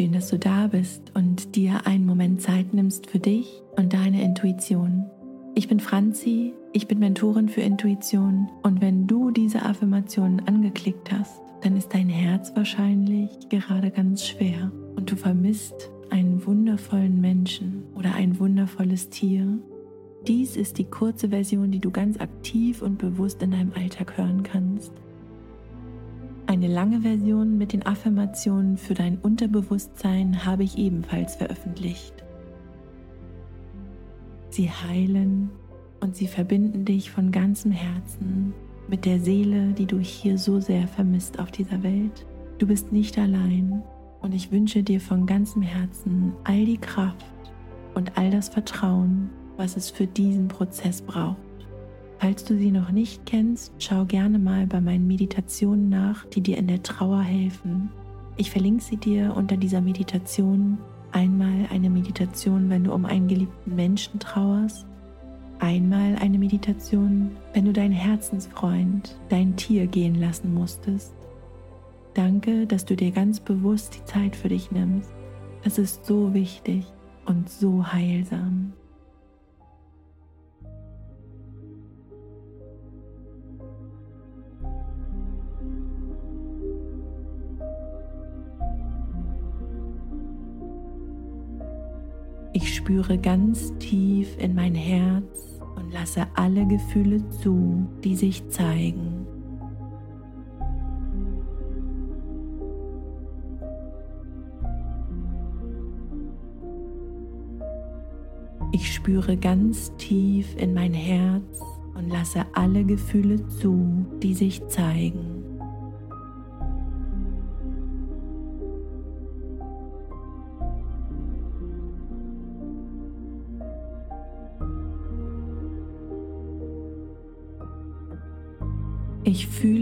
Schön, dass du da bist und dir einen Moment Zeit nimmst für dich und deine Intuition. Ich bin Franzi, ich bin Mentorin für Intuition und wenn du diese Affirmationen angeklickt hast, dann ist dein Herz wahrscheinlich gerade ganz schwer und du vermisst einen wundervollen Menschen oder ein wundervolles Tier. Dies ist die kurze Version, die du ganz aktiv und bewusst in deinem Alltag hören kannst. Eine lange Version mit den Affirmationen für dein Unterbewusstsein habe ich ebenfalls veröffentlicht. Sie heilen und sie verbinden dich von ganzem Herzen mit der Seele, die du hier so sehr vermisst auf dieser Welt. Du bist nicht allein und ich wünsche dir von ganzem Herzen all die Kraft und all das Vertrauen, was es für diesen Prozess braucht. Falls du sie noch nicht kennst, schau gerne mal bei meinen Meditationen nach, die dir in der Trauer helfen. Ich verlinke sie dir unter dieser Meditation. Einmal eine Meditation, wenn du um einen geliebten Menschen trauerst. Einmal eine Meditation, wenn du deinen Herzensfreund, dein Tier gehen lassen musstest. Danke, dass du dir ganz bewusst die Zeit für dich nimmst. Das ist so wichtig und so heilsam. Spüre ganz tief in mein Herz und lasse alle Gefühle zu, die sich zeigen. Ich spüre ganz tief in mein Herz und lasse alle Gefühle zu, die sich zeigen.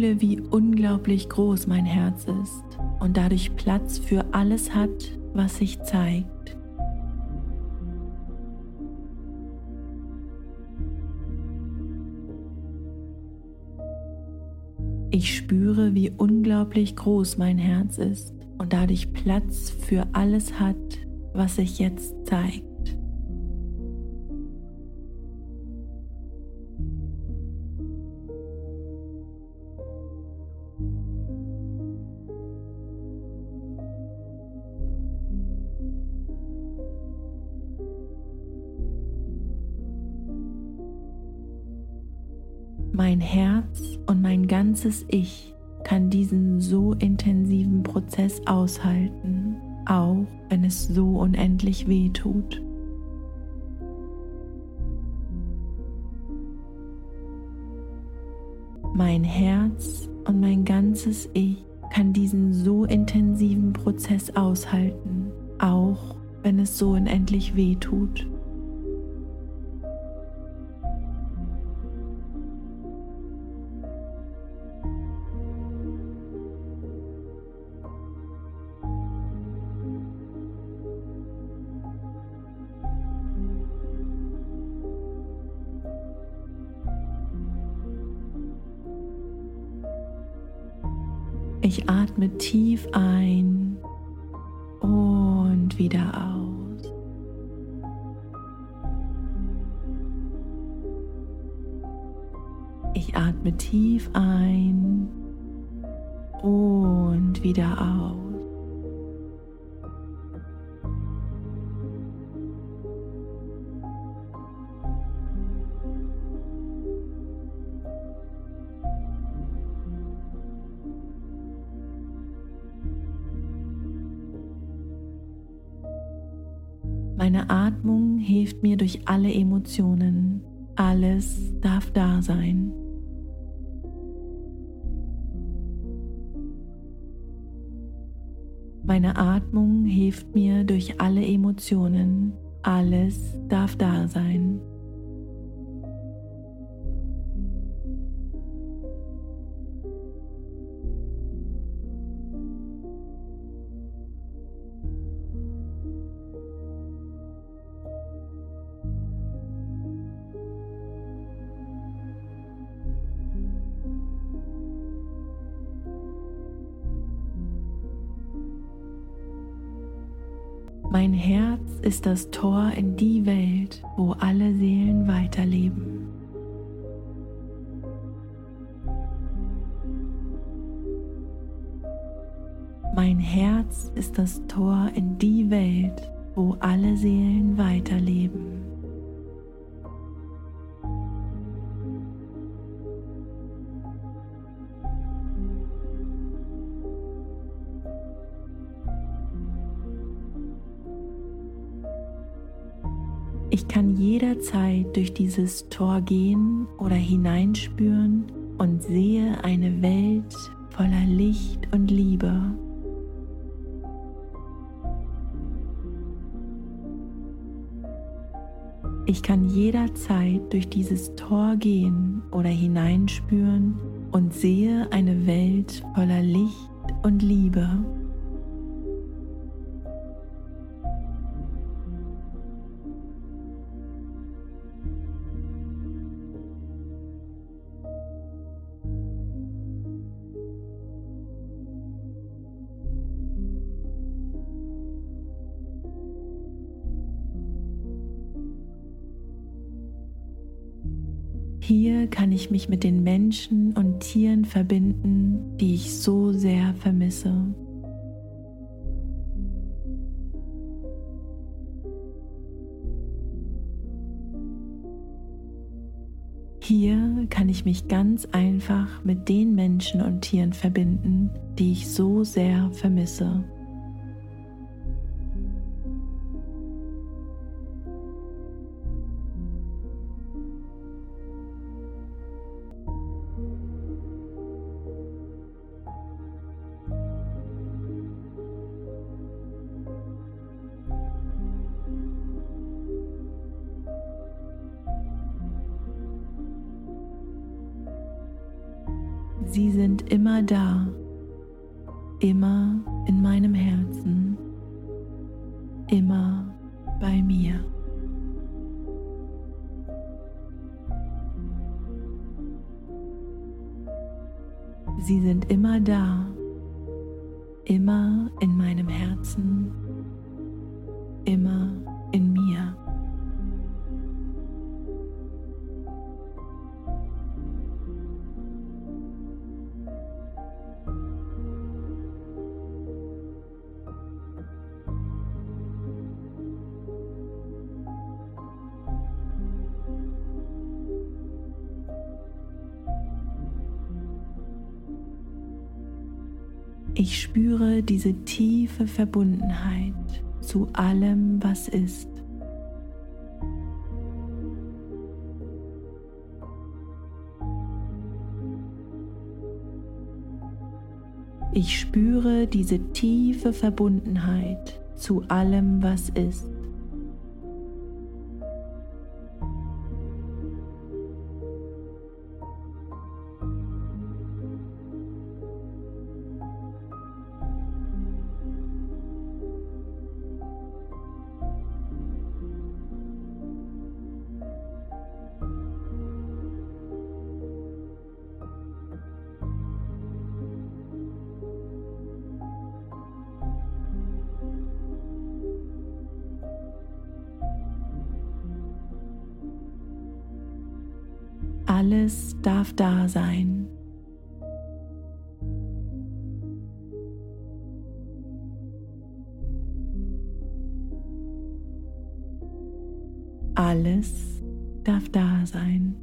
Fühle, wie unglaublich groß mein Herz ist und dadurch Platz für alles hat, was sich zeigt. Ich spüre, wie unglaublich groß mein Herz ist und dadurch Platz für alles hat, was sich jetzt zeigt. Mein Herz und mein ganzes Ich kann diesen so intensiven Prozess aushalten, auch wenn es so unendlich weh tut. Mein Herz und mein ganzes Ich kann diesen so intensiven Prozess aushalten, auch wenn es so unendlich weh tut. Ich atme tief ein und wieder aus. Ich atme tief ein und wieder aus. Meine Atmung hilft mir durch alle Emotionen. Alles darf da sein. Meine Atmung hilft mir durch alle Emotionen. Alles darf da sein. Mein Herz ist das Tor in die Welt, wo alle Seelen weiterleben. Mein Herz ist das Tor in die Welt, wo alle Seelen weiterleben. Ich kann jederzeit durch dieses Tor gehen oder hineinspüren und sehe eine Welt voller Licht und Liebe. Ich kann jederzeit durch dieses Tor gehen oder hineinspüren und sehe eine Welt voller Licht und Liebe. Hier kann ich mich mit den Menschen und Tieren verbinden, die ich so sehr vermisse. Hier kann ich mich ganz einfach mit den Menschen und Tieren verbinden, die ich so sehr vermisse. Sie sind immer da, immer in meinem Herzen, immer bei mir. Sie sind immer da, Ich spüre diese tiefe Verbundenheit zu allem, was ist. Ich spüre diese tiefe Verbundenheit zu allem, was ist. Alles darf da sein. Alles darf da sein.